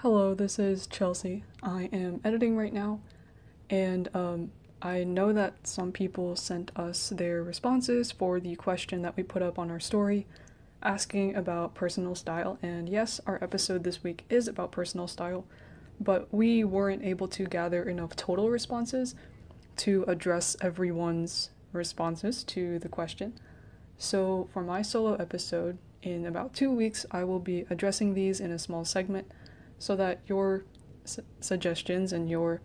Hello, this is Chelsea. I am editing right now, and um, I know that some people sent us their responses for the question that we put up on our story asking about personal style. And yes, our episode this week is about personal style, but we weren't able to gather enough total responses to address everyone's responses to the question. So, for my solo episode, in about two weeks, I will be addressing these in a small segment so that your su- suggestions and your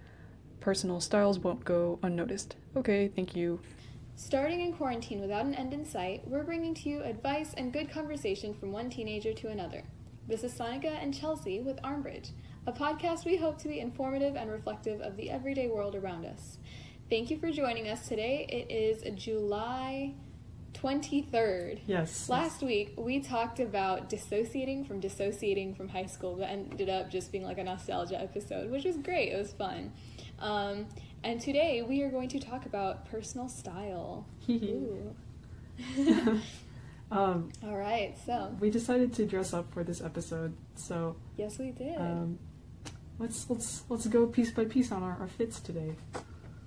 personal styles won't go unnoticed. Okay, thank you. Starting in quarantine without an end in sight, we're bringing to you advice and good conversation from one teenager to another. This is Sonica and Chelsea with Armbridge, a podcast we hope to be informative and reflective of the everyday world around us. Thank you for joining us today. It is July 23rd. Yes. Last week, we talked about dissociating from dissociating from high school, but ended up just being like a nostalgia episode, which was great. It was fun. Um, and today, we are going to talk about personal style. Um, All right, so, we decided to dress up for this episode, so yes, we did. um, let's let's let's go piece by piece on our, our fits today.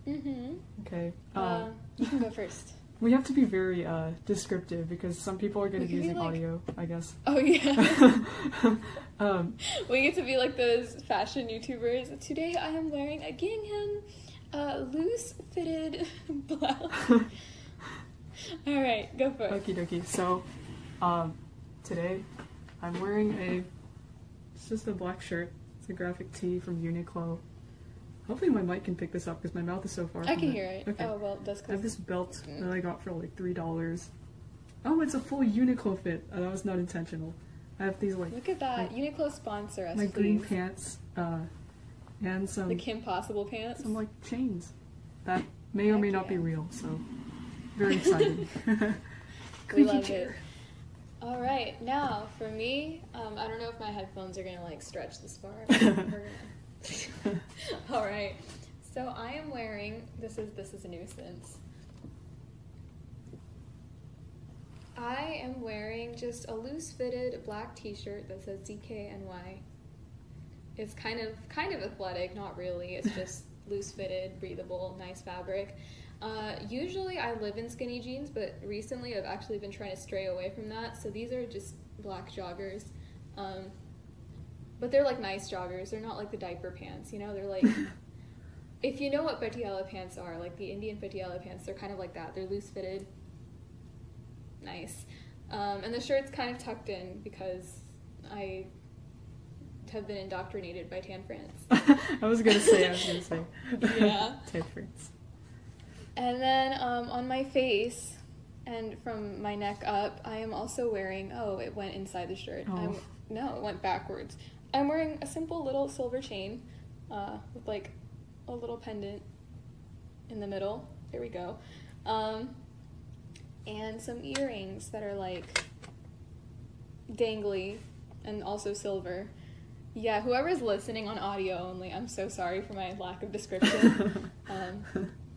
mm-hmm. Okay. Uh, Uh, you can go first. we have to be very uh, descriptive because some people are going We to be be using like- audio, I guess. Oh, yeah. um, we get to be like those fashion YouTubers. Today, I am wearing a gingham, uh, loose fitted blouse. All right, go for it. Okie dokie. So, um, today I'm wearing a. It's just a black shirt. It's a graphic tee from Uniqlo. Hopefully my mic can pick this up because my mouth is so far. I can hear it. Okay. Oh, well, that's I have this belt that I got for like three dollars. Oh, it's a full Uniqlo fit. Oh, that was not intentional. I have these like Look at that. Uniqlo sponsor us, my green pants, uh, and some The Kim Possible pants. some like chains that may or may not be real. So very exciting. We love chair. it. All right, now for me, um, I don't know if my headphones are gonna like stretch this far. but we're gonna- All right, so I am wearing. This is this is a nuisance. I am wearing just a loose fitted black T-shirt that says DKNY. It's kind of kind of athletic, not really. It's just loose fitted, breathable, nice fabric. Uh, usually I live in skinny jeans, but recently I've actually been trying to stray away from that. So these are just black joggers. Um, but they're like nice joggers. They're not like the diaper pants, you know? They're like, if you know what patiala pants are, like the Indian patiala pants, they're kind of like that. They're loose fitted. Nice. Um, and the shirt's kind of tucked in because I have been indoctrinated by Tan France. I was gonna say. I was gonna say. Yeah. Type friends. And then um, on my face and from my neck up, I am also wearing. Oh, it went inside the shirt. Oh. I'm, no, it went backwards. I'm wearing a simple little silver chain uh, with like a little pendant in the middle. There we go. Um, and some earrings that are like dangly and also silver. Yeah, whoever's listening on audio only, I'm so sorry for my lack of description. um,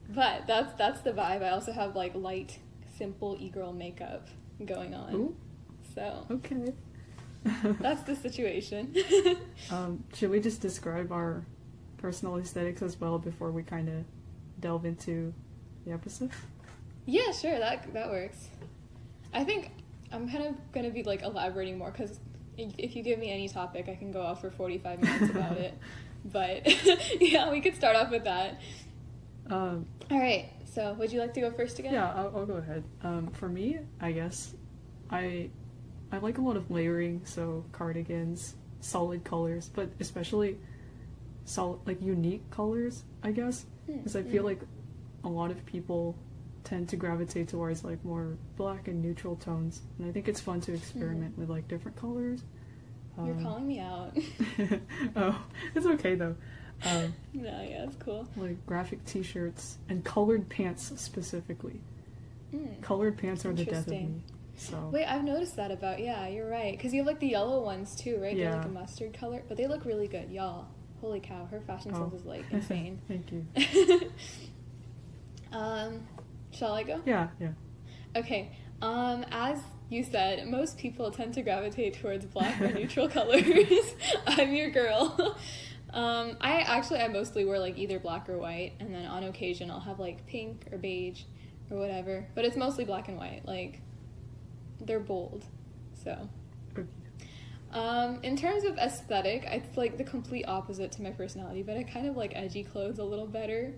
but that's that's the vibe. I also have like light, simple e-girl makeup going on. Ooh, So okay. that's the situation. um, should we just describe our personal aesthetics as well before we kind of delve into the episode? yeah, sure, that that works. I think I'm kind of gonna be like elaborating more because if you give me any topic, I can go off for 45 minutes about it. But yeah, we could start off with that. Um, All right. So, would you like to go first again? yeah, I'll, I'll go ahead. Um, for me, I guess I I like a lot of layering, so cardigans, solid colors, but especially solid like unique colors. I guess Hmm, because I feel like a lot of people tend to gravitate towards like more black and neutral tones, and I think it's fun to experiment with like different colors. You're Um, calling me out. oh, it's okay though. Um, no, yeah, it's cool. like graphic T-shirts and colored pants specifically. Mm. Colored pants are the death of me. So Wait, I've noticed that about yeah, you're right. Because you have like the yellow ones too, right? They're like a mustard color, but they look really good, y'all. Holy cow, her fashion Oh. sense is like insane. Thank you. um, shall I go? Yeah, yeah. Okay. Um, as you said most people tend to gravitate towards black or neutral colors. I'm your girl. Um, I actually I mostly wear like either black or white, and then on occasion I'll have like pink or beige or whatever. But it's mostly black and white. Like they're bold, so. Um, in terms of aesthetic, it's like the complete opposite to my personality, but I kind of like edgy clothes a little better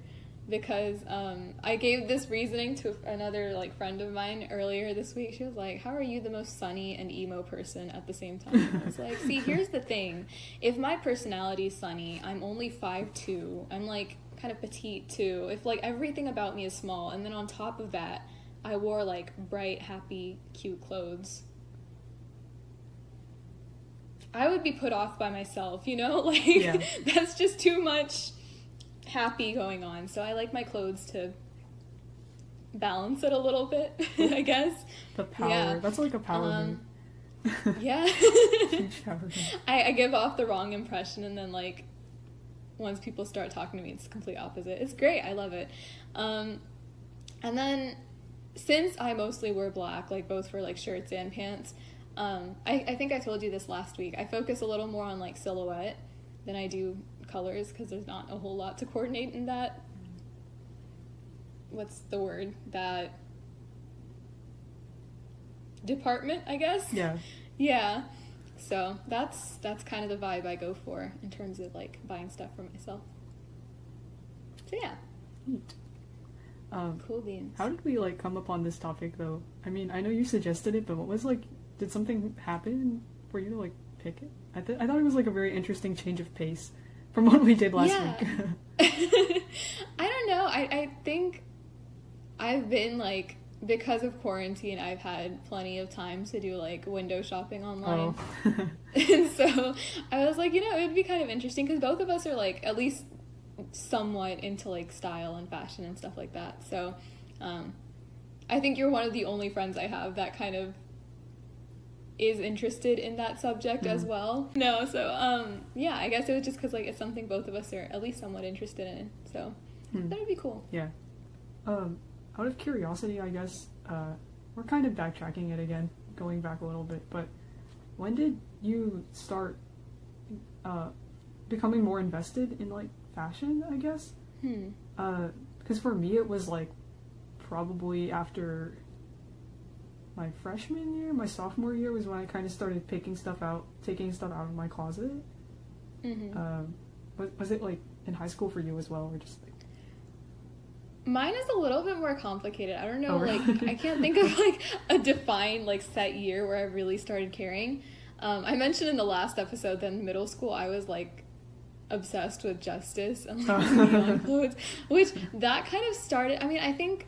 because um, I gave this reasoning to another like friend of mine earlier this week. She was like, "How are you the most sunny and emo person at the same time?" I was like, "See, here's the thing. If my personality is sunny, I'm only five two. I'm like kind of petite too. If like everything about me is small, and then on top of that, I wore like bright, happy, cute clothes." I would be put off by myself, you know? Like Yeah. that's just too much happy going on. So I like my clothes to balance it a little bit, I guess. The power. Yeah. That's like a power Um, move. Yeah. Huge power move. I, I give off the wrong impression and then like once people start talking to me it's complete opposite. It's great. I love it. Um, and then since I mostly wear black, like both for like shirts and pants, um, I, I think I told you this last week. I focus a little more on like silhouette than I do colors because there's not a whole lot to coordinate in that. What's the word? That department, I guess. Yeah. Yeah. So that's that's kind of the vibe I go for in terms of like buying stuff for myself. So yeah, Neat. Um, cool beans. how did we like come upon this topic though? I mean, I know you suggested it, but what was like? Did something happen for you to like pick it? I th- I thought it was like a very interesting change of pace from what we did last Yeah. week. I don't know. I, I think I've been like because of quarantine I've had plenty of time to do like window shopping online. oh. and so I was like, you know, it would be kind of interesting because both of us are like at least somewhat into like style and fashion and stuff like that. So um, I think you're one of the only friends I have that kind of is interested in that subject as Mhm. well. No, so um, yeah, I guess it was just because like it's something both of us are at least somewhat interested in. So Hmm. that would be cool. Yeah. Um, out of curiosity, I guess uh, we're kind of backtracking it again, going back a little bit. But when did you start uh, becoming more invested in like fashion? I guess Hmm. because for me it was like probably after my freshman year, my sophomore year was when I kind of started picking stuff out, taking stuff out of my closet. hmm Um, was, was it like in high school for you as well, or just like Mine is a little bit more complicated. I don't know, Oh, like really? I can't think of like a defined like set year where I really started caring. Um, I mentioned in the last episode that in middle school I was like obsessed with justice and like clothes, which that kind of started. I mean, I think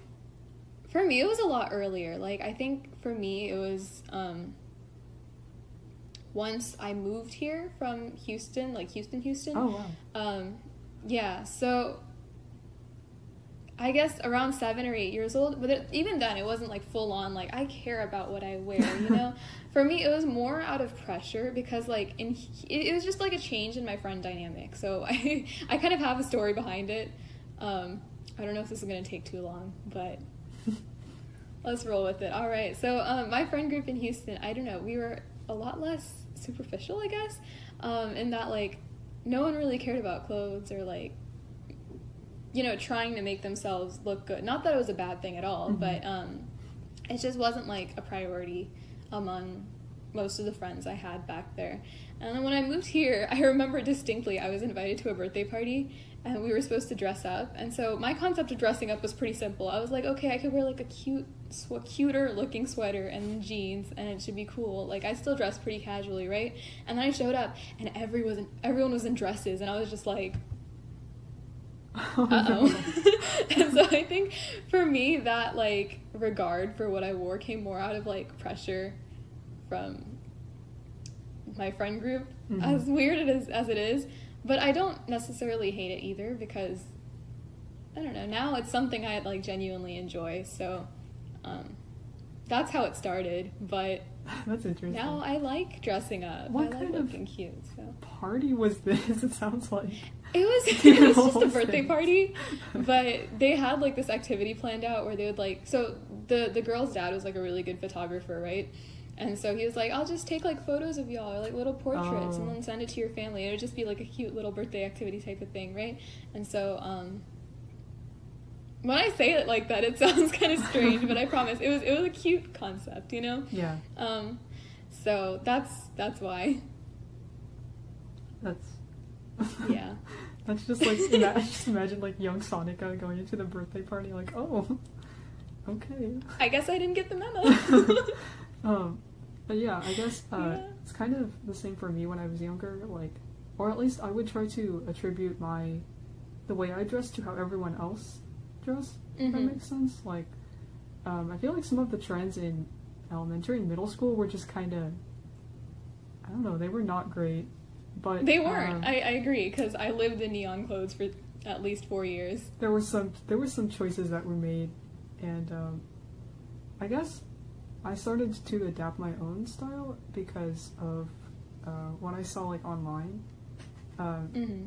for me it was a lot earlier. Like I think for me it was um, once I moved here from Houston, like Houston, Houston. oh wow, Um, yeah, so I guess around seven or eight years old, but it, even then, it wasn't like full on, like, I care about what I wear, you know? For me, it was more out of pressure because, like, in it, it was just like a change in my friend dynamic. So I, I kind of have a story behind it. Um, I don't know if this is going to take too long, but let's roll with it. All right, so um, my friend group in Houston, I don't know, we were a lot less superficial, I guess, um, in that, like, no one really cared about clothes or like you know trying to make themselves look good not that it was a bad thing at all Mhm. but um it just wasn't like a priority among most of the friends i had back there and then when i moved here i remember distinctly i was invited to a birthday party and we were supposed to dress up. And so my concept of dressing up was pretty simple. I was like okay i could wear like a cute sw- cuter looking sweater and jeans and it should be cool. Like i still dress pretty casually right? And then i showed up and everyone was in, everyone was in dresses and i was just like uh-oh. and so i think for me that like regard for what i wore came more out of like pressure from my friend group. Mhm. as weird is as it is but i don't necessarily hate it either because i don't know now it's something i like genuinely enjoy so um that's how it started but That's interesting. now i like dressing up What i like kind of- looking cute so party was this? It sounds like. it was it was just a birthday party, but they had like this activity planned out where they would like so the the girl's dad was like a really good photographer, right? And so he was like, I'll just take like photos of y'all or like little portraits and Oh. then send it to your family. It would just be like a cute little birthday activity type of thing, right? And so um when I say it like that, it sounds kind of strange, but I promise it was it was a cute concept, you know. Yeah, Um, so that's that's why. that's. Yeah. that's just like ima- just imagine like young Sonica going into the birthday party like oh, okay. I guess I didn't get the memo. um, but yeah, I guess uh, Yeah. it's kind of the same for me when I was younger. Like, or at least I would try to attribute my the way I dress to how everyone else dressed. If that makes sense. Like, um, I feel like some of the trends in elementary and middle school were just kind of, I don't know, they were not great. But they weren't. um, I, I agree because I lived in neon clothes for at least four years. there were some there were some choices that were made, and um, I guess I started to adapt my own style because of uh, what I saw like online. Um, hmm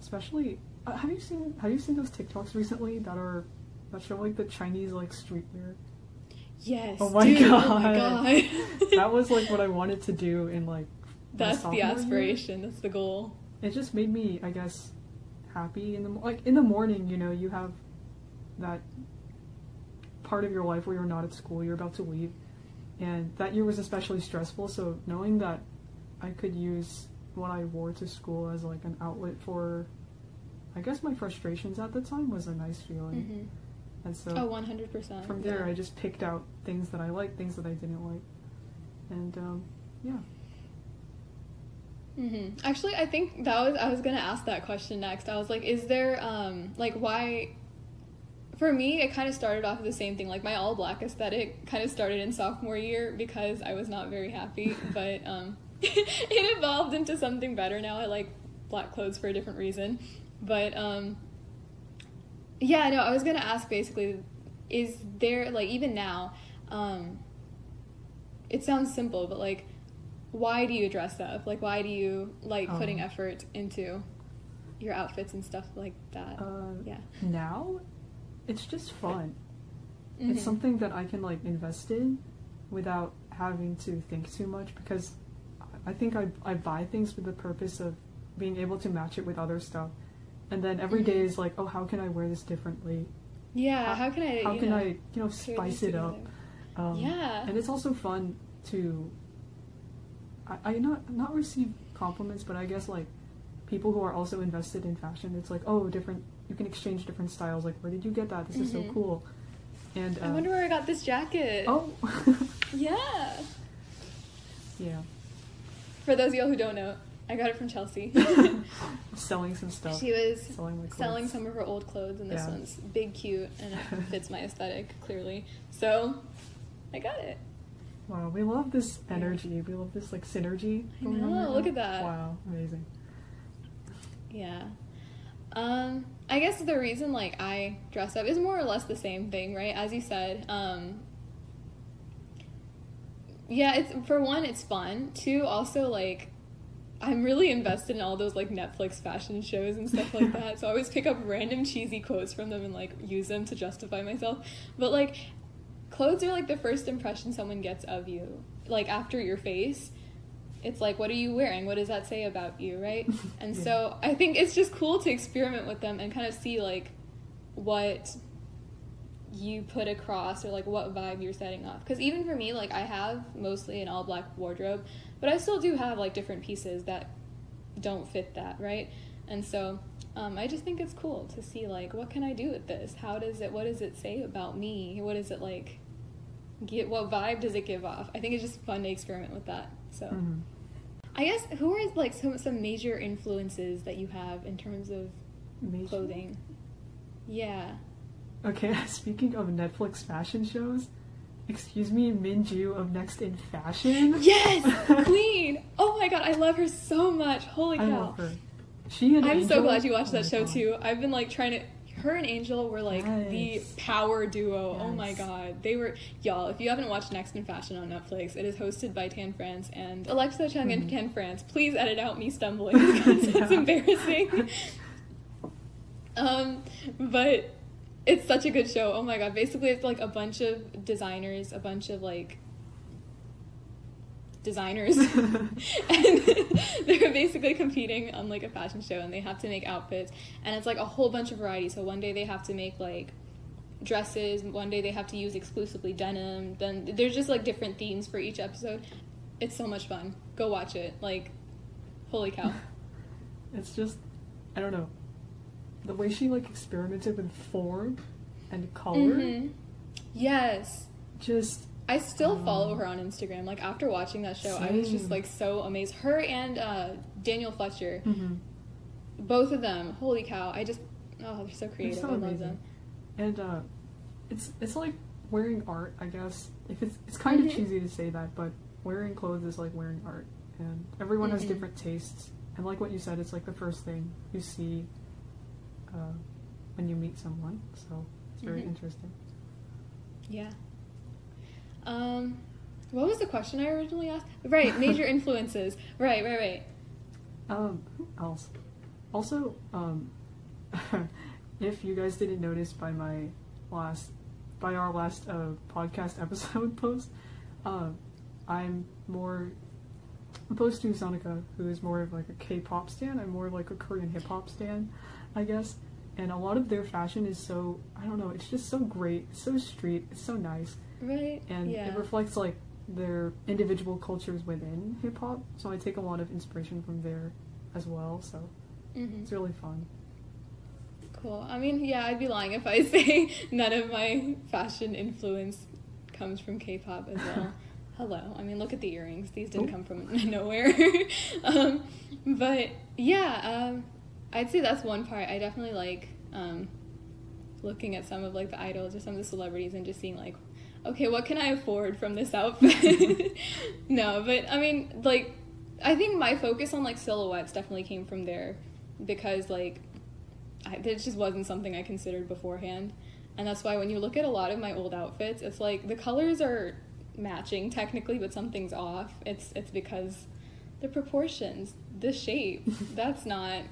especially, uh, have you seen have you seen those TikToks recently that are that show like the Chinese like streetwear? Yes. Oh my dude, Oh my God. god. that was like what I wanted to do in like That's the sophomore year. aspiration. That's the goal. it just made me i guess happy in the like in the morning you know you have that part of your life where you're not at school you're about to leave and that year was especially stressful so knowing that i could use what i wore to school as like an outlet for i guess my frustrations at the time was a nice feeling hmm and so Oh, one hundred percent. from there i just picked out things that i liked things that i didn't like and um, yeah Mm-hmm. Actually, I think that was I was gonna ask that question next. I was like, is there um like why? For me, it kind of started off the same thing. Like my all black aesthetic kind of started in sophomore year because I was not very happy, but um, it evolved into something better now. I like black clothes for a different reason, but um, yeah, no, I was gonna ask basically, is there like even now, um, it sounds simple, but like why do you dress up? Like, why do you like putting Um, effort into your outfits and stuff like that? uh, yeah. now it's just fun Mhm. it's something that I can like invest in without having to think too much because I think I, I buy things for the purpose of being able to match it with other stuff. And then every day Mhm. is like, oh, how can I wear this differently? Yeah. how- How, can I? How can know, I, you know, spice it up? Um, Yeah. And it's also fun to, I, I not not receive compliments, but I guess like people who are also invested in fashion, it's like, oh, different. You can exchange different styles. Like, where did you get that? This is so Mhm. cool. And I uh, wonder where I got this jacket. oh, Yeah. yeah. For those of y'all who don't know, I got it from Chelsea. selling some stuff. she was selling selling some of her old clothes, and this Yeah. one's big, cute, and it fits my aesthetic clearly. So, I got it. Wow, we love this energy. We love this like synergy. I know, look at that. Wow, amazing. Yeah. Um, I guess the reason like I dress up is more or less the same thing, right? As you said. Um, yeah, it's for one, it's fun. Two, also like I'm really invested in all those like Netflix fashion shows and stuff like that. so I always pick up random cheesy quotes from them and like use them to justify myself. But like clothes are like the first impression someone gets of you. Like after your face, it's like what are you wearing? What does that say about you, right? And Yeah. so I think it's just cool to experiment with them and kind of see like what you put across or like what vibe you're setting off. Because even for me, like I have mostly an all black wardrobe, but I still do have like different pieces that don't fit that, right? And so um, I just think it's cool to see like what can I do with this? How does it? What does it say about me? What is it like? Get what vibe does it give off? I think it's just fun to experiment with that. So. Mhm. I guess who are like some some major influences that you have in terms of Amazing. clothing? Yeah. Okay, speaking of Netflix fashion shows, excuse me, Minju of Next in Fashion. Yes, Queen. Oh my god, I love her so much. Holy cow. I love her. She and I'm so glad you watched oh that show God. too. I've been like trying to. Her and Angel were like the power duo. Oh my god, they were y'all. If you haven't watched Next in Fashion on Netflix, it is hosted by Tan France and Alexa Chung and Mhm. Tan France. Please edit out me stumbling because it's embarrassing. um, but it's such a good show. Oh my god! Basically, it's like a bunch of designers, a bunch of like designers, and they're basically competing on like a fashion show, and they have to make outfits, and it's like a whole bunch of variety. So one day they have to make like dresses, one day they have to use exclusively denim. Then there's just like different themes for each episode. It's so much fun. Go watch it. Like, holy cow! It's just, I don't know, the way she like experimented with form and color. Mhm. Yes. Just I still follow her on Instagram. Like after watching that show, I was just like so amazed. Her and uh, Daniel Fletcher, mhm. both of them. Holy cow! I just oh, they're so creative. so I love amazing. them. and uh, it's it's like wearing art. I guess if it's it's kind Mhm. of cheesy to say that, but wearing clothes is like wearing art, and everyone has Mhm. different tastes. And like what you said, it's like the first thing you see uh, when you meet someone. So it's very Mhm. interesting. Yeah. Um, what was the question I originally asked? Right, major influences. Right, right, right. Um, who else? Also, um, if you guys didn't notice by my last, by our last uh, podcast episode post, uh, I'm more opposed to Sonica, who is more of like a K-pop stan. I'm more of like a Korean hip hop stan, I guess. And a lot of their fashion is so I don't know. It's just so great. So street. It's so nice Right. and yeah. it reflects like their individual cultures within hip hop. So I take a lot of inspiration from there as well. So Mhm. it's really fun. Cool. I mean, yeah, I'd be lying if I say none of my fashion influence comes from K-pop as well. Hello. I mean, look at the earrings. These didn't Ooh. come from nowhere. um, but yeah, um, I'd say that's one part. I definitely like um, looking at some of like the idols or some of the celebrities and just seeing like, okay, what can I afford from this outfit? no, but I mean, like, I think my focus on like silhouettes definitely came from there because like I, it just wasn't something I considered beforehand. And that's why when you look at a lot of my old outfits, it's like the colors are matching technically, but something's off. It's it's because the proportions, the shape, that's not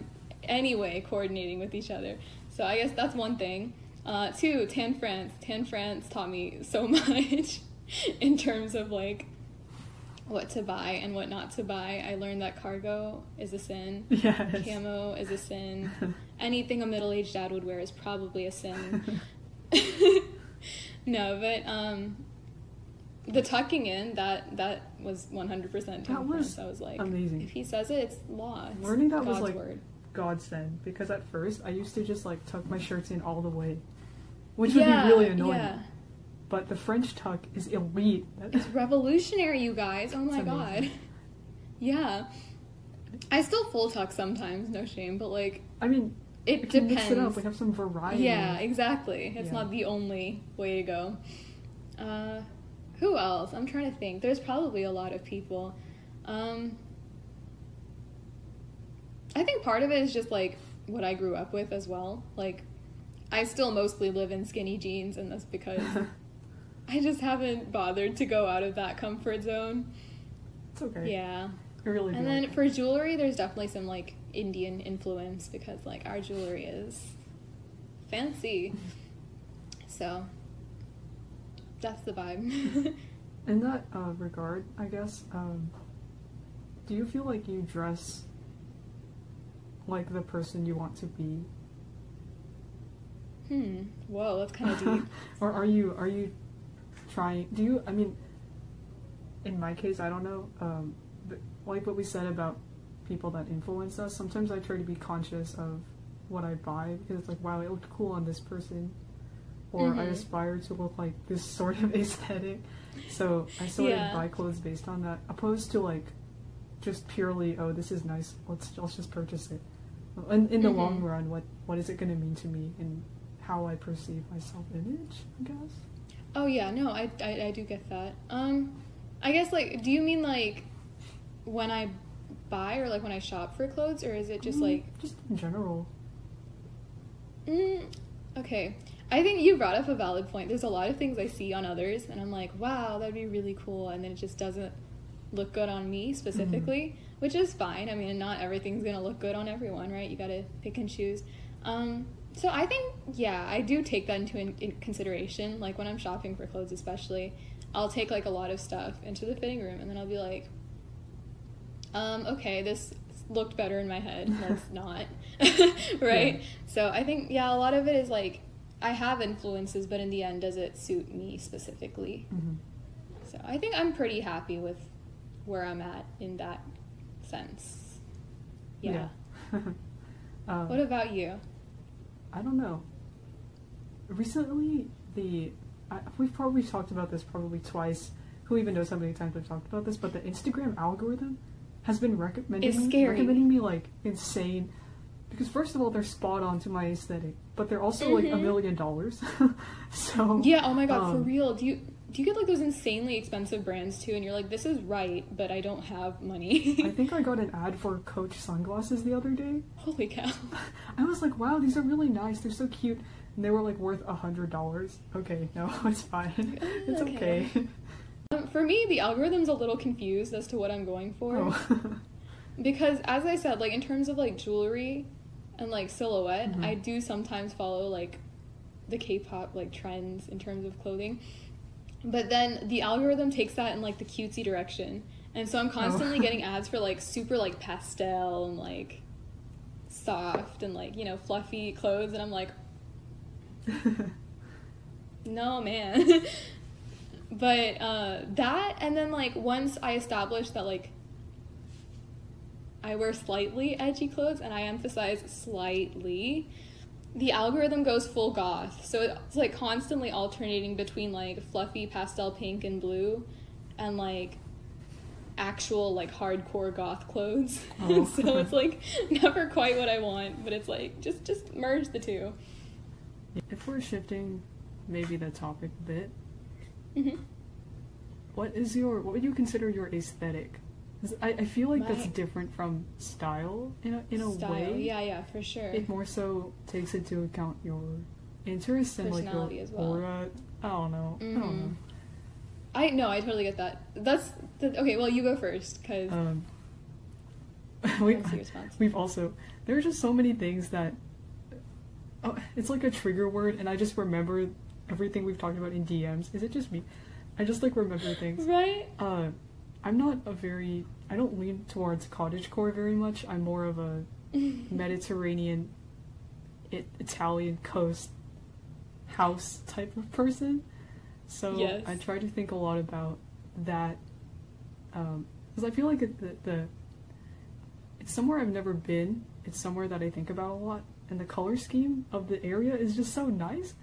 anyway coordinating with each other. So I guess that's one thing. Uh, two, Tan France. Tan France taught me so much in terms of like what to buy and what not to buy. I learned that cargo is a sin. Yes. Camo is a sin. Anything a middle aged dad would wear is probably a sin. no, but um, the tucking in that that was one hundred percent. That was I was like, amazing. if he says it, it's law. It's Learning that was, like, word. Godsend because at first I used to just like tuck my shirts in all the way, which would be really annoying. Yeah, But the French tuck is elite. It's revolutionary, you guys. Oh my god. Yeah, I still full tuck sometimes. No shame, but like I mean, it we depends. mix it up. We have some variety. Yeah, exactly. It's Yeah. not the only way to go. Uh, who else? I'm trying to think. There's probably a lot of people. Um, I think part of it is just like what I grew up with as well. Like, I still mostly live in skinny jeans, and that's because I just haven't bothered to go out of that comfort zone. it's okay. Yeah. I really. And like then it. for jewelry, there's definitely some like Indian influence because like our jewelry is fancy. So that's the vibe. In that uh, regard, I guess, um, do you feel like you dress like the person you want to be, hmm. Whoa, that's kind of deep. or are you are you trying? Do you? I mean, in my case, I don't know. Um, but like what we said about people that influence us. Sometimes I try to be conscious of what I buy because it's like, wow, it looked cool on this person, or I Mhm. aspire to look like this sort of aesthetic. So I sort Yeah. of buy clothes based on that, opposed to like just purely, oh, this is nice. Let's let's just purchase it. In in the Mhm. long run, what what is it going to mean to me and how I perceive my self image? I guess. oh yeah, no, I, I I do get that. Um, I guess like, do you mean like when I buy or like when I shop for clothes, or is it just Mm, like just in general. Mm, okay. I think you brought up a valid point. There's a lot of things I see on others, and I'm like, wow, that'd be really cool. And then it just doesn't look good on me specifically, which is fine. I mean, not everything's going to look good on everyone, right? You got to pick and choose. Um, so I think yeah, I do take that into in, in consideration. Like when I'm shopping for clothes, especially, I'll take like a lot of stuff into the fitting room, and then I'll be like, um, okay, this looked better in my head. Let's not, right? Yeah. So I think yeah, a lot of it is like I have influences, but in the end, does it suit me specifically? hmm So I think I'm pretty happy with where I'm at in that sense. Yeah. um, What about you? I don't know. Recently, the I, we've probably talked about this probably twice. Who even knows how many times we've talked about this? But the Instagram algorithm has been recommending It's me, scary. recommending me like insane. Because first of all, they're spot on to my aesthetic, but they're also like a Mhm. million dollars. so Yeah, oh my god, for um, real. Do you do you get like those insanely expensive brands too and you're like this is right, but I don't have money. I think I got an ad for Coach sunglasses the other day. Holy cow. I was like, wow, these are really nice. They're so cute. And they were like worth a hundred dollars. Okay, no, it's fine. It's Okay. okay. Um, for me, the algorithm's a little confused as to what I'm going for. Oh. Because as I said, like in terms of like jewelry and like silhouette, Mhm. I do sometimes follow like the K-pop like trends in terms of clothing. But then the algorithm takes that in like the cutesy direction. And so I'm constantly Oh. getting ads for like super like pastel and like soft and like, you know, fluffy clothes and I'm like, no man. but uh that and then like once I established that like I wear slightly edgy clothes and I emphasize slightly. The algorithm goes full goth. So it's like constantly alternating between like fluffy pastel pink and blue and like actual like hardcore goth clothes. Oh. so it's like never quite what I want, but it's like just just merge the two. if we're shifting maybe the topic a bit, hmm what is your what would you consider your aesthetic? I, I feel like that's different from style in a in a Style. way. Yeah, yeah, for sure. It more so takes into account your interests and like your Personality as well. aura. I don't know. I Mhm. don't know. I no, I totally get that. That's the, okay. Well, you go first because Um, we, What's your response? we've also there are just so many things that oh, it's like a trigger word, and I just remember everything we've talked about in DMs. Is it just me? I just like remember things. right. Uh, I'm not a very I don't lean towards cottagecore very much. I'm more of a Mediterranean, it, Italian coast house type of person. So Yes. I try to think a lot about that because I feel like the, the it's somewhere I've never been. It's somewhere that I think about a lot, and the color scheme of the area is just so nice.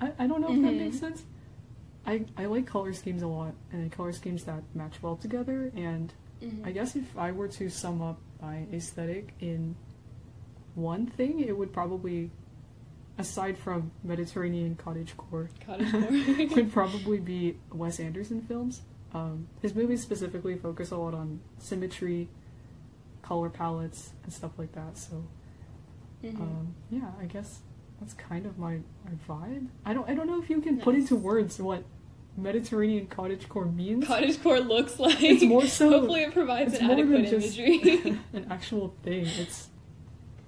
I, I don't know if that Mhm. makes sense. I, I like color schemes a lot, and color schemes that match well together. And Mhm. I guess if I were to sum up my aesthetic in one thing, it would probably, aside from Mediterranean cottagecore, Cottagecore. would probably be Wes Anderson films. Um, his movies specifically focus a lot on symmetry, color palettes, and stuff like that. So, Mhm. um, yeah, I guess that's kind of my, my vibe. I don't I don't know if you can put into words what Mediterranean cottagecore means. Cottagecore looks like. It's more so- Hopefully, it provides an adequate imagery. an actual thing. It's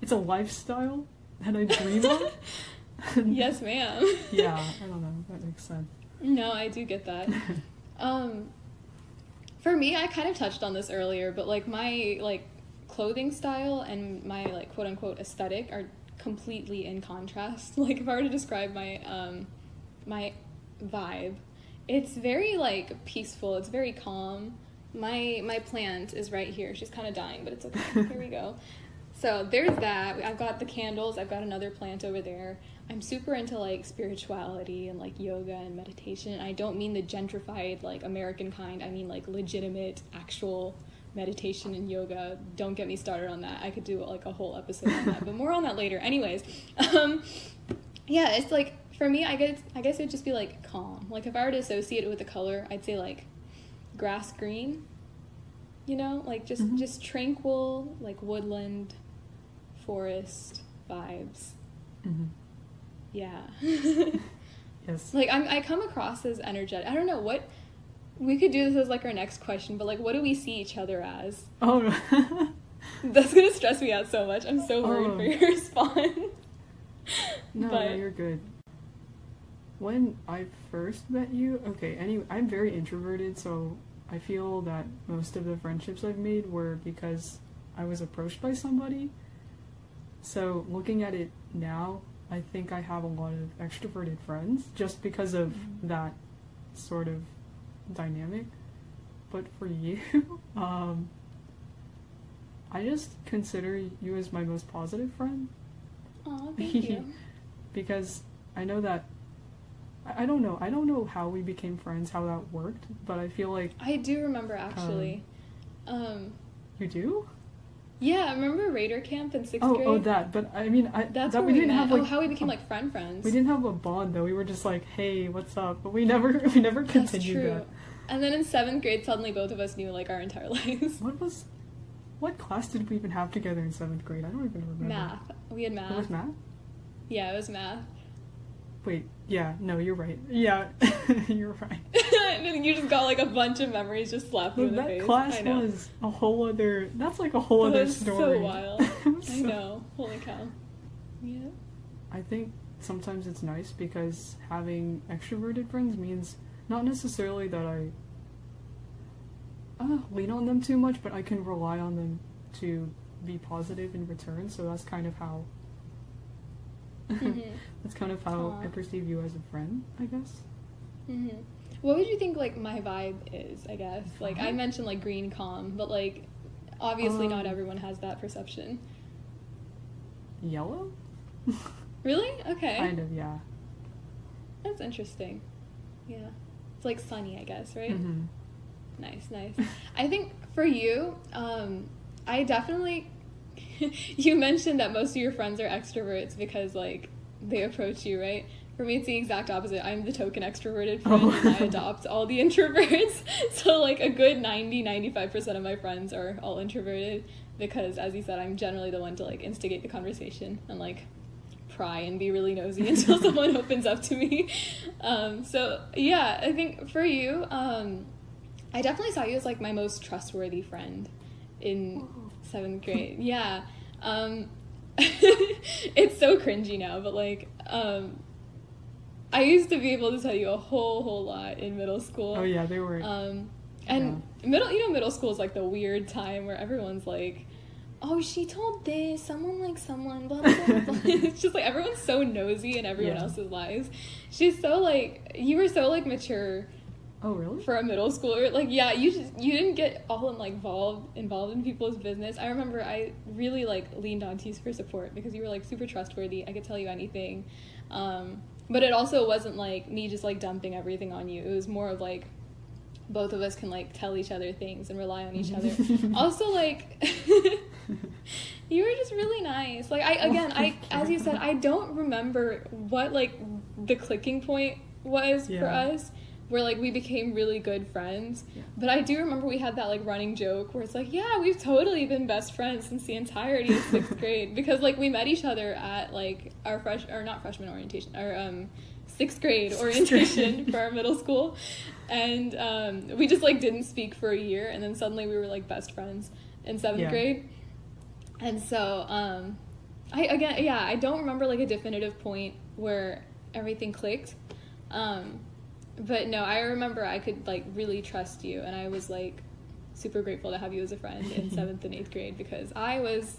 it's a lifestyle that I dream of. yes, ma'am. yeah, I don't know. That makes sense. No, I do get that. Um, for me, I kind of touched on this earlier, but like my like clothing style and my like quote unquote aesthetic are completely in contrast. Like if I were to describe my um my vibe, it's very like peaceful. It's very calm. My my plant is right here. She's kind of dying, but it's okay. Here we go. So there's that. I've got the candles. I've got another plant over there. I'm super into like spirituality and like yoga and meditation. I don't mean the gentrified like American kind. I mean like legitimate actual meditation and yoga. Don't get me started on that. I could do like a whole episode on that, but more on that later. Anyways, um, yeah, it's like for me, I guess I guess it'd just be like calm. Like if I were to associate it with a color, I'd say like grass green. You know, like just Mhm. just tranquil, like woodland, forest vibes. hmm Yeah. Yes. like I'm, I come across as energetic. I don't know what we could do this as like our next question, but like what do we see each other as? Oh. That's gonna stress me out so much. I'm so worried Oh. for your response. No, but no, you're good. When I first met you, okay, anyway, I'm very introverted, so I feel that most of the friendships I've made were because I was approached by somebody. So looking at it now, I think I have a lot of extroverted friends just because of Mhm. that sort of dynamic. But for you, um, I just consider you as my most positive friend oh, thank you. because I know that I don't know I don't know how we became friends how that worked but I feel like I do remember actually. Um, you do yeah, I remember Raider Camp in sixth oh grade. oh that but I mean I That's that we we, didn't met. have like oh, how we became like friend friends. we didn't have a bond though we were just like hey what's up but we never we never That's continued true. that And then in seventh grade, suddenly both of us knew like our entire lives. what was what class did we even have together in seventh grade I don't even remember math. We had math. it was math Yeah, it was math. Wait yeah no you're right yeah you're right you just got like a bunch of memories just slapped in the that face. class I know. was a whole other that's like a whole That other was so story wild. Was I know. Holy cow. Yeah. I think sometimes it's nice because having extroverted friends means not necessarily that I uh, lean on them too much, but I can rely on them to be positive in return. So that's kind of how Mhm. that's kind of how I perceive you as a friend, I guess. hmm What would you think like my vibe is? I guess like I mentioned like green calm, but like obviously not Um, everyone has that perception. Yellow? Really? Okay. kind of, yeah. That's interesting. Yeah. It's like sunny, I guess, right? hmm Nice, nice. I think for you, um, I definitely. you mentioned that most of your friends are extroverts because like they approach you, right? For me, it's the exact opposite. I'm the token extroverted friend, Oh. and I adopt all the introverts. so like a good 90, 95 percent of my friends are all introverted because, as you said, I'm generally the one to like instigate the conversation and like pry and be really nosy until someone opens up to me. Um, so yeah, I think for you, um, I definitely saw you as like my most trustworthy friend in seventh grade. Yeah. Um, it's so cringy now, but like, um, I used to be able to tell you a whole, whole lot in middle school. Oh yeah, they were. Um, and middle, you know, middle school is like the weird time where everyone's like, "Oh, she told this. Someone like someone." Blah blah blah. blah." it's just like everyone's so nosy in everyone Yeah. else's lives. She's so like you were so like mature oh really? for a middle schooler. Like yeah, you just you didn't get all in like involved involved in people's business. I remember I really like leaned on you for support because you were like super trustworthy. I could tell you anything. Um, but it also wasn't like me just like dumping everything on you. It was more of like both of us can like tell each other things and rely on each other. also like you were just really nice. Like I again, I as you said, I don't remember what like the clicking point was for us where like we became really good friends. Yeah. But I do remember we had that like running joke where it's like, yeah, we've totally been best friends since the entirety of sixth grade because like we met each other at like our fresh or not freshman orientation, our um sixth grade orientation for our middle school, and um, we just like didn't speak for a year, and then suddenly we were like best friends in seventh Yeah. grade, and so um, I again yeah I don't remember like a definitive point where everything clicked. Um, but no, I remember I could like really trust you, and I was like super grateful to have you as a friend in seventh and eighth grade because I was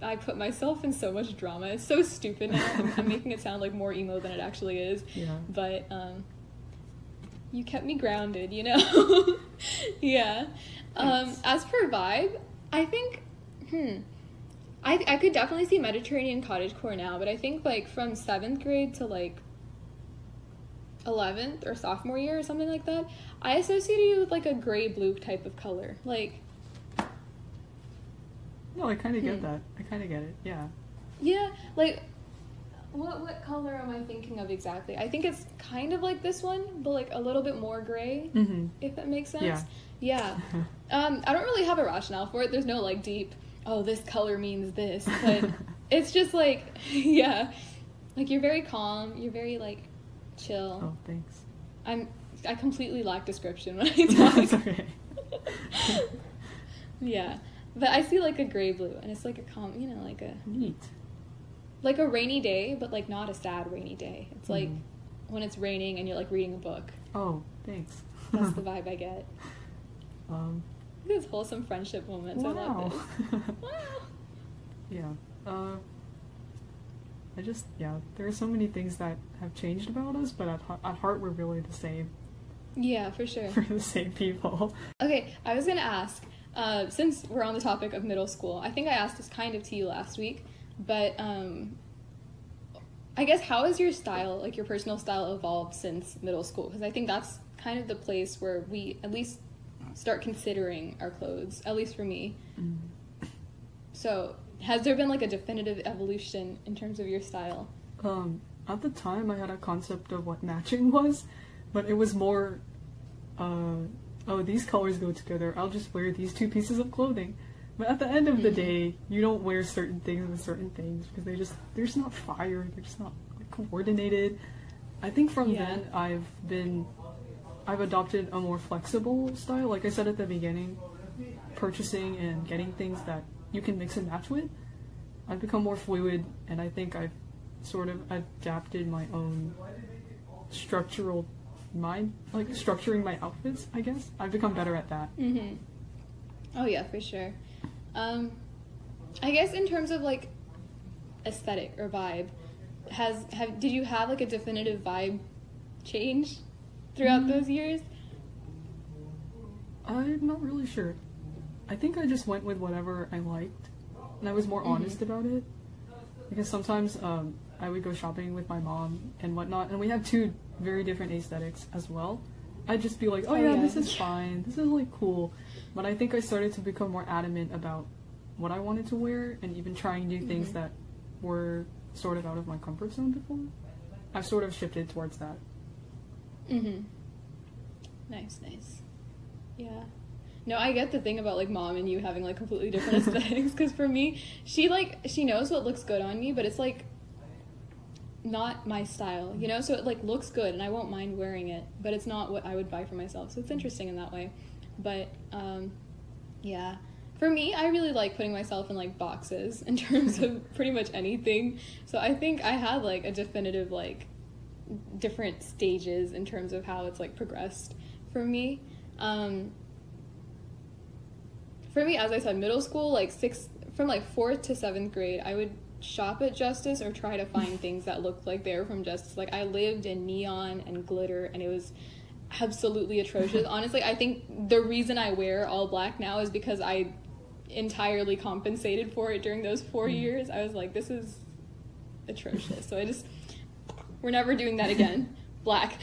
I put myself in so much drama. It's so stupid now. I'm, I'm making it sound like more emo than it actually is, Yeah. but um, you kept me grounded, you know. yeah. Um, as per vibe, I think, hmm. I, I could definitely see Mediterranean cottagecore now, but I think like from seventh grade to like 11th or sophomore year or something like that, I associated you with like a gray blue type of color. Like, No, I kind of get Hmm. that. I kind of get it. Yeah. yeah, like what what color am I thinking of exactly? I think it's kind of like this one, but like a little bit more gray, Mm-hmm. if that makes sense. Yeah. Yeah. Um, I don't really have a rationale for it. There's no like deep, oh, this color means this, but it's just like, yeah, like you're very calm. You're very like chill. oh, thanks. I'm. I completely lack description when I talk. okay. yeah, but I see like a gray blue, and it's like a calm, you know, like a Neat. like a rainy day, but like not a sad rainy day. It's like Mhm. when it's raining and you're like reading a book. Oh, thanks. That's the vibe I get. um, These wholesome friendship moments. I love wow. this. Wow. yeah. Uh, I just yeah. There are so many things that have changed about us, but at, heart- at heart we're really the same. Yeah, for sure. We're the same people. Okay, I was gonna ask, uh, since we're on the topic of middle school, I think I asked this kind of to you last week, but um, I guess how has your style, like your personal style, evolved since middle school? Because I think that's kind of the place where we at least start considering our clothes, at least for me. So, has there been like a definitive evolution in terms of your style? Um, at the time, I had a concept of what matching was, but it was more, uh, oh, these colors go together. I'll just wear these two pieces of clothing. But at the end of the Mhm. day, you don't wear certain things with certain things because they just they're just not fire. They're just not like, coordinated. I think from Yeah. then I've been, I've adopted a more flexible style. Like I said at the beginning, purchasing and getting things that you can mix and match with. I've become more fluid, and I think I've sort of adapted my own structural mind, like structuring my outfits. I guess I've become better at that. Mm-hmm. Oh yeah, for sure. Um, I guess in terms of like aesthetic or vibe, has have did you have like a definitive vibe change throughout Mm. those years? I'm not really sure. I think I just went with whatever I liked, and I was more Mhm. honest about it. Because sometimes um, I would go shopping with my mom and whatnot, and we have two very different aesthetics as well. I'd just be like, oh, Oh, yeah, yeah. this is fine, this is like cool. But I think I started to become more adamant about what I wanted to wear, and even trying new things Mhm. that were sort of out of my comfort zone before. I've sort of shifted towards that. Mm-hmm. Nice, nice. Yeah. No, I get the thing about like mom and you having like completely different aesthetics because for me, she like she knows what looks good on me, but it's like not my style, you know? So it like looks good and I won't mind wearing it, but it's not what I would buy for myself. So it's interesting in that way. But um yeah. For me, I really like putting myself in like boxes in terms of pretty much anything. So I think I had like a definitive like different stages in terms of how it's like progressed for me. Um, for me, as I said, middle school, like six from like fourth to seventh grade, I would shop at Justice or try to find things that looked like they were from Justice. Like I lived in neon and glitter, and it was absolutely atrocious. Honestly, I think the reason I wear all black now is because I entirely compensated for it during those four Mm. years. I was like, this is atrocious. So I just we're never doing that again. Black.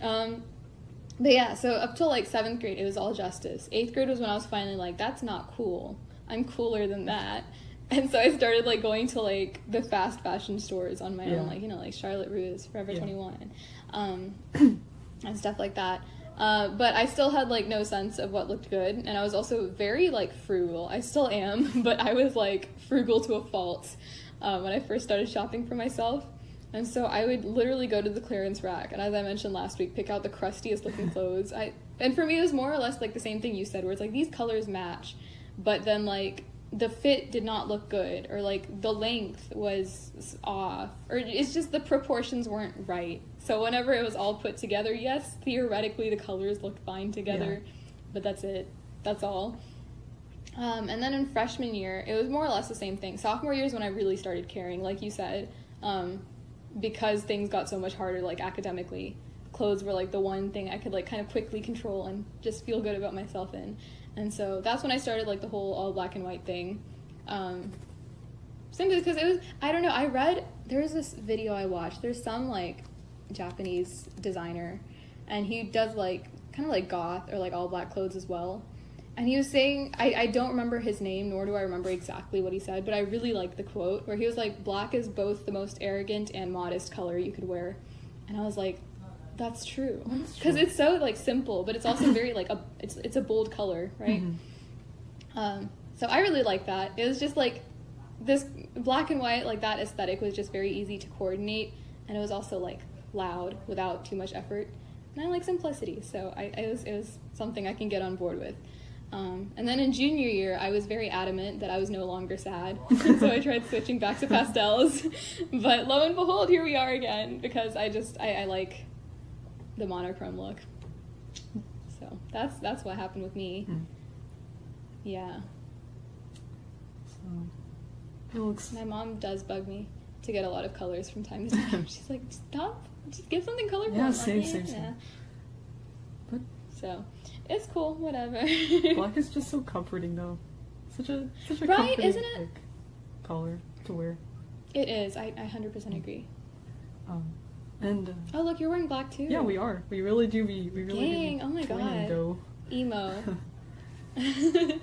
um, but yeah, so up till like seventh grade, it was all justice. Eighth grade was when I was finally like, that's not cool. I'm cooler than that. And so I started like going to like the fast fashion stores on my Yeah. own, like you know, like Charlotte Russe, Forever Yeah. 21, um, and stuff like that. Uh, but I still had like no sense of what looked good, and I was also very like frugal. I still am, but I was like frugal to a fault uh, when I first started shopping for myself. And so I would literally go to the clearance rack, and as I mentioned last week, pick out the crustiest looking clothes. I and for me it was more or less like the same thing you said, where it's like these colors match, but then like the fit did not look good, or like the length was off, or it's just the proportions weren't right. So whenever it was all put together, yes, theoretically the colors looked fine together, but that's it. That's all. Um, and then in freshman year, it was more or less the same thing. Sophomore year is when I really started caring, like you said, um, because things got so much harder, like academically. Clothes were like the one thing I could like kind of quickly control and just feel good about myself in. And so that's when I started like the whole all black and white thing. Um, simply because it was, I don't know, I read, there was this video I watched. There's some like Japanese designer, and he does like kind of like goth or like all black clothes as well. And he was saying, I, I don't remember his name, nor do I remember exactly what he said, but I really like the quote where he was like, Black is both the most arrogant and modest color you could wear. And I was like, that's true. Because it's so like simple, but it's also very like a it's it's a bold color, right? Mhm. Um, so I really like that. It was just like this black and white, like that aesthetic was just very easy to coordinate, and it was also like loud without too much effort. And I like simplicity, so I it was it was something I can get on board with. Um, and then in junior year, I was very adamant that I was no longer sad. so I tried switching back to pastels. but lo and behold, here we are again because I just I, I like the monochrome look. So that's that's what happened with me. Mm. Yeah. So it looks. My mom does bug me to get a lot of colors from time to time. She's like, stop, just get something colorful. Yeah, like, same, same, same. "Yeah." But So it's cool, whatever. black is just so comforting, though. Such a such a Right, comforting isn't it? like, color to wear. It is. I, I 100% agree. Um, and uh, Oh, look, you're wearing black too. yeah, we are. We really do be. We really Dang, do oh my God. Emo.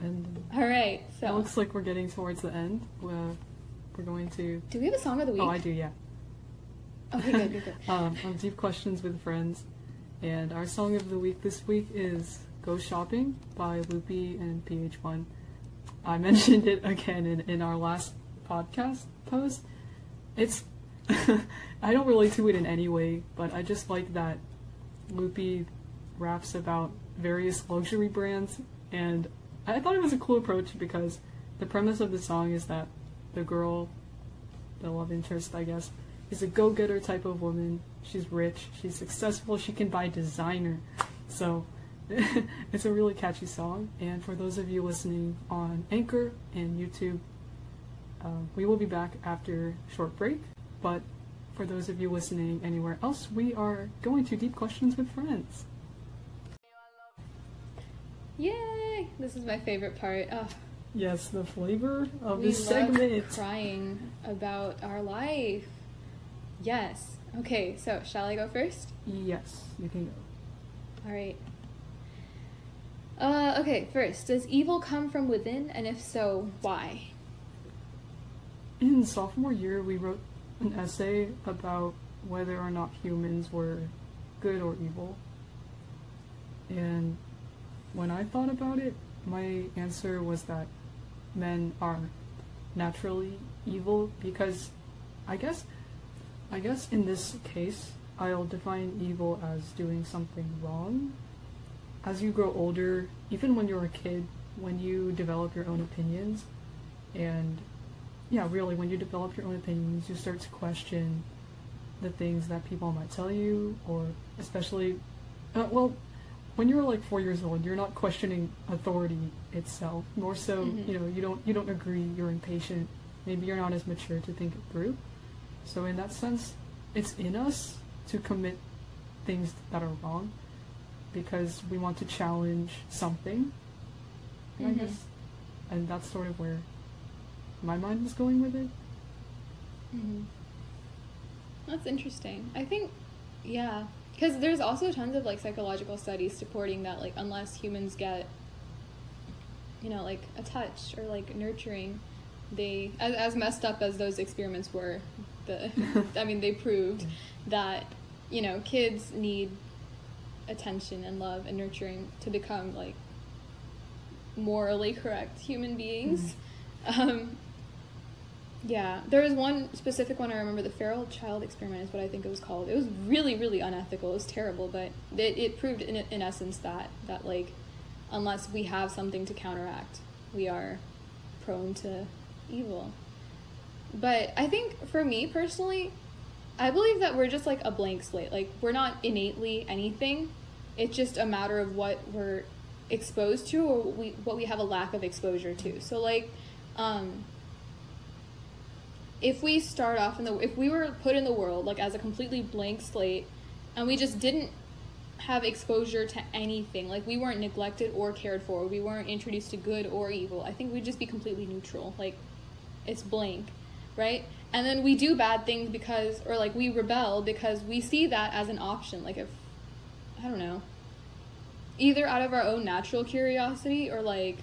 And uh, All right, so it looks like we're getting towards the end. We're, we're going to. Do we have a song of the week? Oh, I do. Yeah. Okay, good, good, good. um, on Deep Questions with Friends. And our song of the week this week is Go Shopping by Loopy and PH1. I mentioned it again in, in our last podcast post. It's. I don't relate to it in any way, but I just like that Loopy raps about various luxury brands, and I thought it was a cool approach because the premise of the song is that the girl, the love interest, I guess, is a go-getter type of woman. She's rich, she's successful, she can buy designer. So it's a really catchy song. And for those of you listening on Anchor and YouTube, uh, we will be back after short break. But for those of you listening anywhere else, we are going to Deep Questions with Friends. Yay! This is my favorite part. Oh, Yes, the flavor of we this love segment. crying about our life. Yes. Okay, so shall I go first? Yes, you can go. All right. Uh, okay, first, does evil come from within, and if so, why? In sophomore year, we wrote an essay about whether or not humans were good or evil. And when I thought about it, my answer was that men are naturally evil because I guess I guess in this case I'll define evil as doing something wrong. As you grow older, even when you're a kid, when you develop your own opinions and yeah, really, when you develop your own opinions, you start to question the things that people might tell you, or especially, uh, well, when you're like four years old, you're not questioning authority itself. More so, Mhm. you know, you don't you don't agree. You're impatient. Maybe you're not as mature to think it through. So in that sense, it's in us to commit things that are wrong because we want to challenge something. And I guess, and that's sort of where my mind was going with it. hmm That's interesting. I think, yeah, because there's also tons of like psychological studies supporting that like unless humans get, you know, like a touch or like nurturing, they as, as messed up as those experiments were, the I mean they proved that you know kids need attention and love and nurturing to become like morally correct human beings. Um, yeah, there was one specific one I remember. The feral child experiment is what I think it was called. It was really, really unethical. It was terrible, but it, it proved in, in essence that that like, unless we have something to counteract, we are prone to evil. But I think for me personally, I believe that we're just like a blank slate. Like we're not innately anything. It's just a matter of what we're exposed to or what we what we have a lack of exposure to. So like um if we start off in the if we were put in the world like as a completely blank slate and we just didn't have exposure to anything like we weren't neglected or cared for we weren't introduced to good or evil i think we'd just be completely neutral like it's blank right? And then we do bad things because or like we rebel because we see that as an option. Like if i don't know either out of our own natural curiosity or like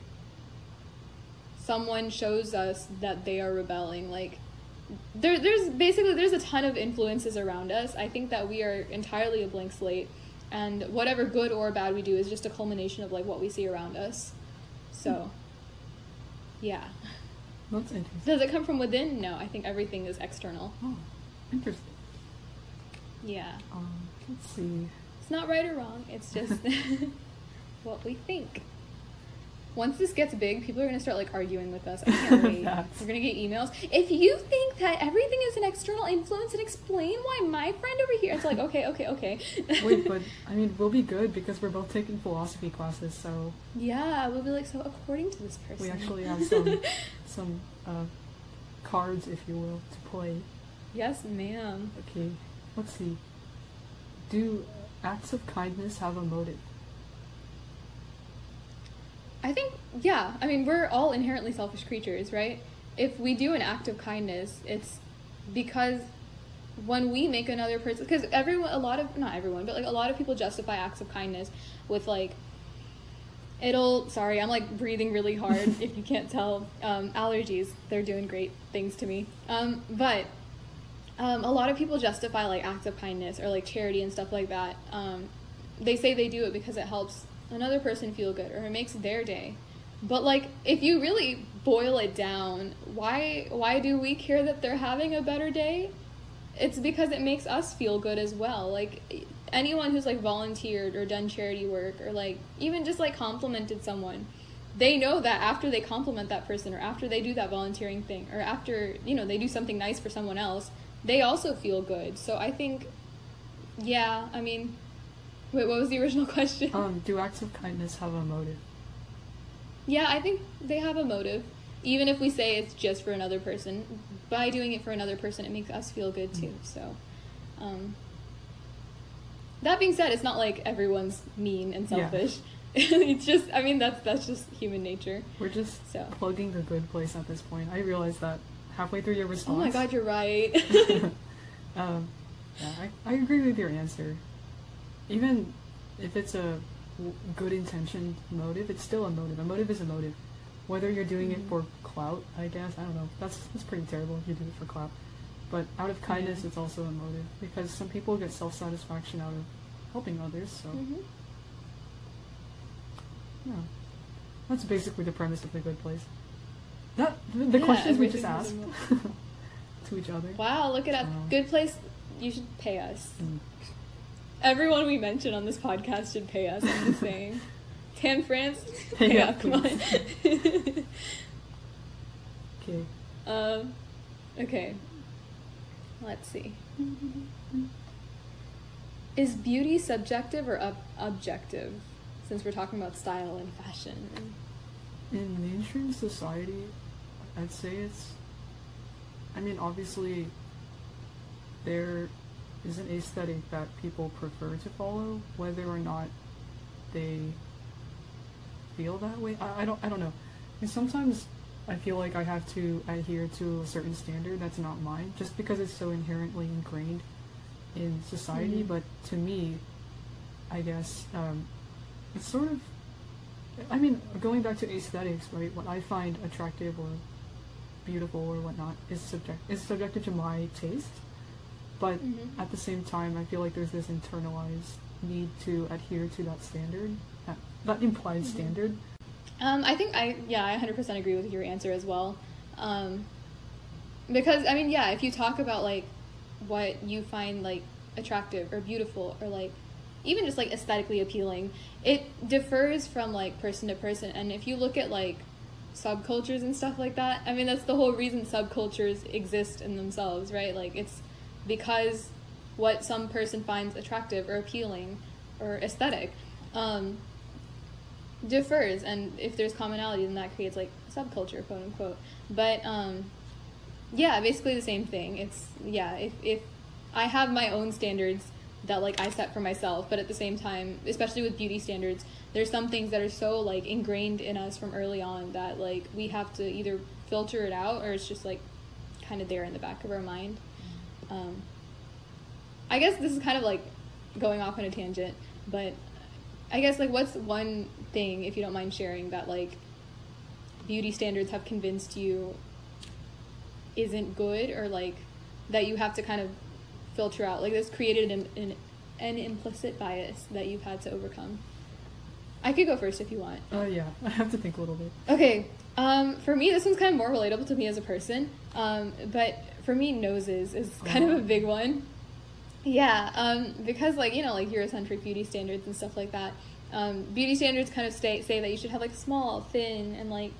someone shows us that they are rebelling like there, there's basically there's a ton of influences around us. I think that we are entirely a blank slate. And whatever good or bad we do is just a culmination of like what we see around us. So yeah That's interesting. does it come from within no i think everything is external Oh, interesting. yeah Um, let's see. it's not right or wrong it's just what we think once this gets big, people are gonna start like arguing with us. I can't wait. We're gonna get emails. If you think that everything is an external influence, and explain why my friend over here. It's like okay, okay, okay. Wait, but I mean, we'll be good because we're both taking philosophy classes, so yeah, we'll be like so. According to this person, we actually have some some uh, cards, if you will, to play. yes, ma'am. Okay, let's see. Do acts of kindness have a motive? I think, yeah. I mean, we're all inherently selfish creatures, right? If we do an act of kindness, it's because when we make another person, because everyone, a lot of, not everyone, but like a lot of people justify acts of kindness with like, it'll, sorry, I'm like breathing really hard if you can't tell. Um, allergies, they're doing great things to me. Um, but um, a lot of people justify like acts of kindness or like charity and stuff like that. Um, they say they do it because it helps another person feel good or it makes their day. But like if you really boil it down, why why do we care that they're having a better day? It's because it makes us feel good as well. Like anyone who's like volunteered or done charity work or like even just like complimented someone, they know that after they compliment that person or after they do that volunteering thing or after, you know, they do something nice for someone else, they also feel good. So I think yeah, I mean Wait, what was the original question? Um, do acts of kindness have a motive? Yeah, I think they have a motive. Even if we say it's just for another person, by doing it for another person, it makes us feel good too. So, um, that being said, it's not like everyone's mean and selfish. Yeah. it's just, I mean, that's that's just human nature. We're just So. plugging the good place at this point. I realized that halfway through your response. Oh my god, you're right. um, yeah, I, I agree with your answer. Even if it's a good intentioned motive, it's still a motive. A motive is a motive. Whether you're doing it Mhm. for clout, I guess, I don't know. That's that's pretty terrible if you do it for clout. But out of kindness, Yeah. it's also a motive because some people get self satisfaction out of helping others. So Mhm. yeah, that's basically the premise of the good place. That the, the Yeah, questions we just asked to each other. Wow, look at that. Wow. Good place. You should pay us. Mm. Everyone we mention on this podcast should pay us. I'm just saying. Tan France, Pay pay up, up. Come on. Okay. um, okay. Let's see. Is beauty subjective or ob- objective? Since we're talking about style and fashion. In mainstream society, I'd say it's. I mean, obviously, there is an aesthetic that people prefer to follow, whether or not they feel that way. I, I don't. I don't know. Sometimes I feel like I have to adhere to a certain standard that's not mine, just because it's so inherently ingrained in society. Mhm. But to me, I guess um, it's sort of I mean, going back to aesthetics, right? What I find attractive or beautiful or whatnot is subject is subjective to my taste, but Mhm. at the same time, I feel like there's this internalized need to adhere to that standard, that, that implied Mhm. standard. Um, I think I yeah I 100% agree with your answer as well. Um, because I mean yeah, if you talk about like what you find like attractive or beautiful or like even just like aesthetically appealing, it differs from like person to person. And if you look at like subcultures and stuff like that, I mean that's the whole reason subcultures exist in themselves, right? Like it's because what some person finds attractive or appealing or aesthetic. Um, differs and if there's commonality then that creates like subculture quote unquote. But um yeah basically the same thing. It's yeah if, if i have my own standards that like i set for myself but at the same time especially with beauty standards there's some things that are so like ingrained in us from early on that like we have to either filter it out or it's just like kind of there in the back of our mind. Um i guess this is kind of like going off on a tangent but I guess like what's one thing, if you don't mind sharing, that like beauty standards have convinced you isn't good or like that you have to kind of filter out? Like this created an, an, an implicit bias that you've had to overcome. I could go first if you want. Uh, yeah, I have to think a little bit. Okay. Um, for me, this one's kind of more relatable to me as a person. Um, but for me, noses is kind of a big one. Yeah, um, because like you know, like Eurocentric beauty standards and stuff like that. um, beauty standards kind of stay, say that you should have like a small, thin, and like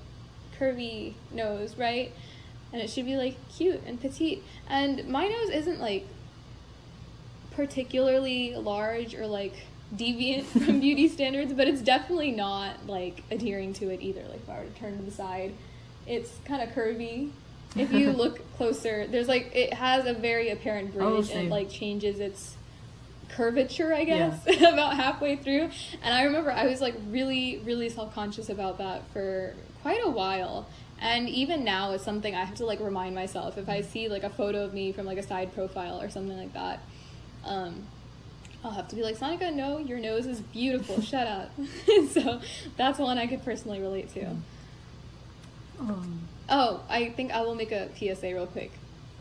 curvy nose, right? And it should be like cute and petite. And my nose isn't like particularly large or like deviant from beauty standards, but it's definitely not like adhering to it either. Like if I were to turn to the side, it's kind of curvy. If you look closer, there's like it has a very apparent Oh, bridge and it like changes its curvature, I guess, about halfway through. And I remember I was like really, really self conscious about that for quite a while. And even now, it's something I have to like remind myself. If I see like a photo of me from like a side profile or something like that, um, I'll have to be like, Sonica, no, your nose is beautiful. Shut up. so that's one I could personally relate to. Um, Oh, I think I will make a PSA real quick.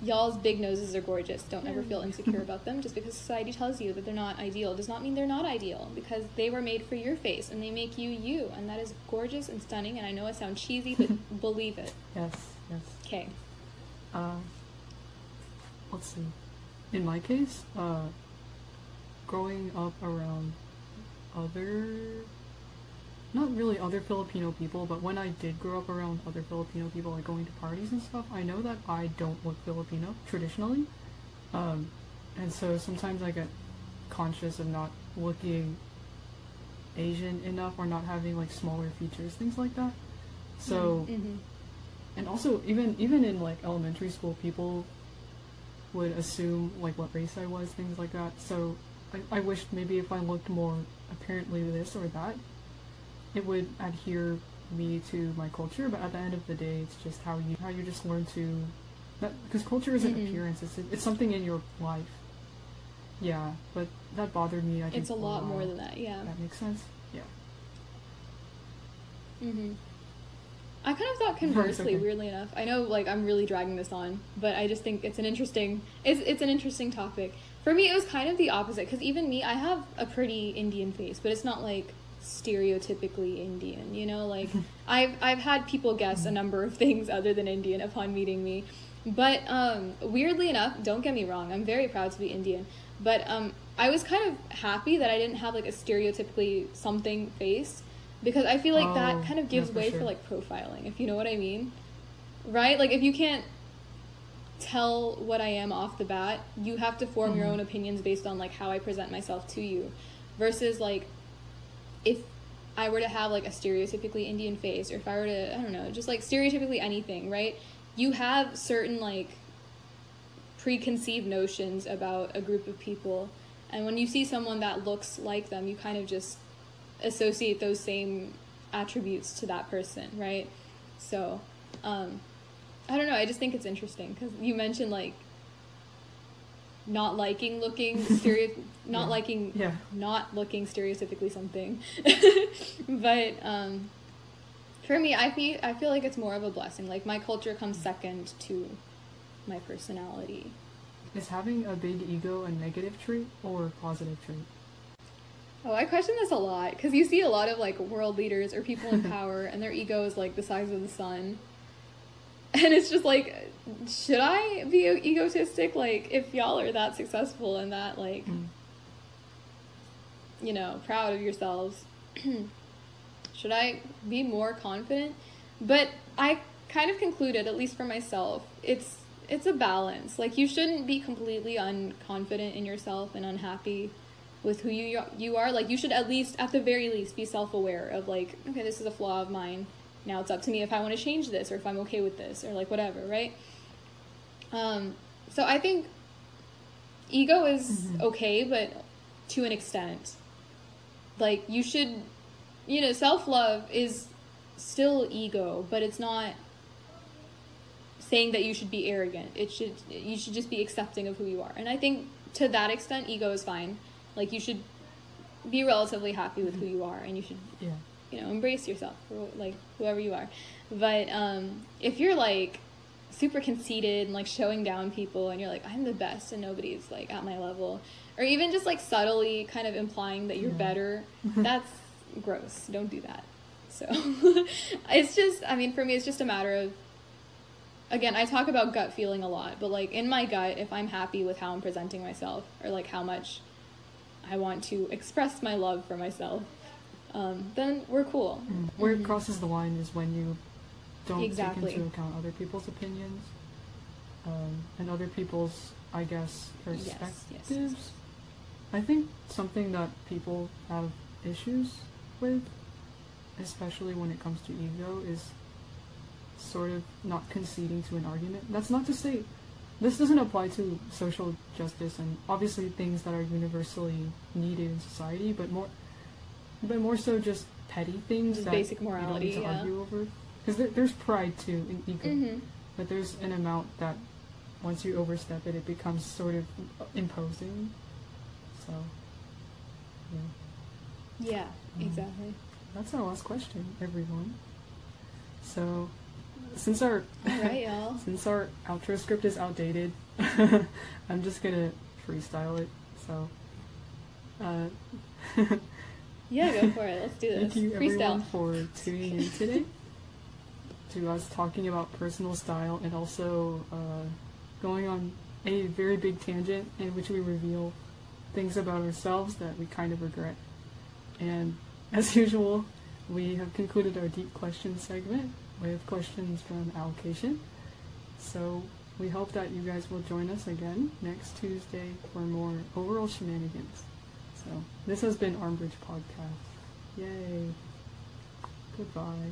Y'all's big noses are gorgeous. Don't ever feel insecure about them. Just because society tells you that they're not ideal does not mean they're not ideal because they were made for your face and they make you you. And that is gorgeous and stunning. And I know it sounds cheesy, but believe it. yes, yes. Okay. Uh, let's see. In my case, uh, growing up around other, not really other Filipino people, but when I did grow up around other Filipino people, like going to parties and stuff, I know that I don't look Filipino traditionally. Um, and so sometimes I get conscious of not looking Asian enough or not having like smaller features, things like that. So Mhm. and also even even in like elementary school people would assume like what race I was things like that so I, I wished maybe if I looked more apparently this or that it would adhere me to my culture but at the end of the day it's just how you how you just learn to because culture isn't Mhm. appearance it's it's something in your life yeah but that bothered me I think It's a lot more than that, yeah. that makes sense yeah hmm I kind of thought conversely, okay. weirdly enough. I know, like, I'm really dragging this on, but I just think it's an interesting, it's it's an interesting topic. For me, it was kind of the opposite because even me, I have a pretty Indian face, but it's not like stereotypically Indian. You know, like I've I've had people guess a number of things other than Indian upon meeting me, but um, weirdly enough, don't get me wrong, I'm very proud to be Indian, but um, I was kind of happy that I didn't have like a stereotypically something face because I feel like Oh, that kind of gives for way sure. for like profiling, if you know what I mean. Right? Like if you can't tell what I am off the bat, you have to form your Mhm. own opinions based on like how I present myself to you versus like if I were to have like a stereotypically Indian face or if I were to I don't know, just like stereotypically anything, right? You have certain like preconceived notions about a group of people and when you see someone that looks like them, you kind of just associate those same attributes to that person, right? So, um, I don't know. I just think it's interesting because you mentioned like not liking looking stereo, not Yeah. liking, yeah not looking stereotypically something. but um, for me, I feel I feel like it's more of a blessing. Like my culture comes second to my personality. is having a big ego a negative trait or a positive trait Oh, I question this a lot because you see a lot of like world leaders or people in power, and their ego is like the size of the sun. And it's just like, should I be egotistic? Like, if y'all are that successful and that like, Mm. you know, proud of yourselves, should I be more confident? But I kind of concluded, at least for myself, it's it's a balance. Like, you shouldn't be completely unconfident in yourself and unhappy with who you you are like you should at least at the very least be self-aware of like okay this is a flaw of mine now it's up to me if i want to change this or if i'm okay with this or like whatever right? Um so i think ego is Mhm. okay but to an extent. Like you should you know self-love is still ego but it's not saying that you should be arrogant. It should you should just be accepting of who you are. And i think to that extent ego is fine. Like you should be relatively happy with who you are and you should yeah you know embrace yourself like whoever you are. But um if you're like super conceited and like showing down people and you're like i'm the best and nobody's like at my level or even just like subtly kind of implying that you're Yeah. better that's gross. Don't do that. So it's just i mean for me it's just a matter of again i talk about gut feeling a lot but like in my gut if i'm happy with how i'm presenting myself or like how much i want to express my love for myself um, then we're cool. Where it crosses the line is when you don't Exactly. take into account other people's opinions um, and other people's, I guess, Yes, yes, perspectives. yes. I think something that people have issues with, especially when it comes to ego, is sort of not conceding to an argument. That's not to say this doesn't apply to social justice and obviously things that are universally needed in society, but more, but more so just petty things Just that basic you don't morality, need to yeah. argue over. Because there, there's pride too in ego, Mm-hmm. but there's an amount that once you overstep it, it becomes sort of imposing. So, yeah. Yeah, Mhm. exactly. That's our last question, everyone. So, since our right, y'all. since our outro script is outdated, I'm just gonna freestyle it. So, uh, Yeah, go for it. Let's do this. thank you everyone Freestyle. for tuning in today to us talking about personal style and also uh, going on a very big tangent in which we reveal things about ourselves that we kind of regret. And as usual, we have concluded our deep question segment with questions from allocation. So we hope that you guys will join us again next Tuesday for more overall shenanigans. So this has been Armbridge Podcast. Yay. Goodbye.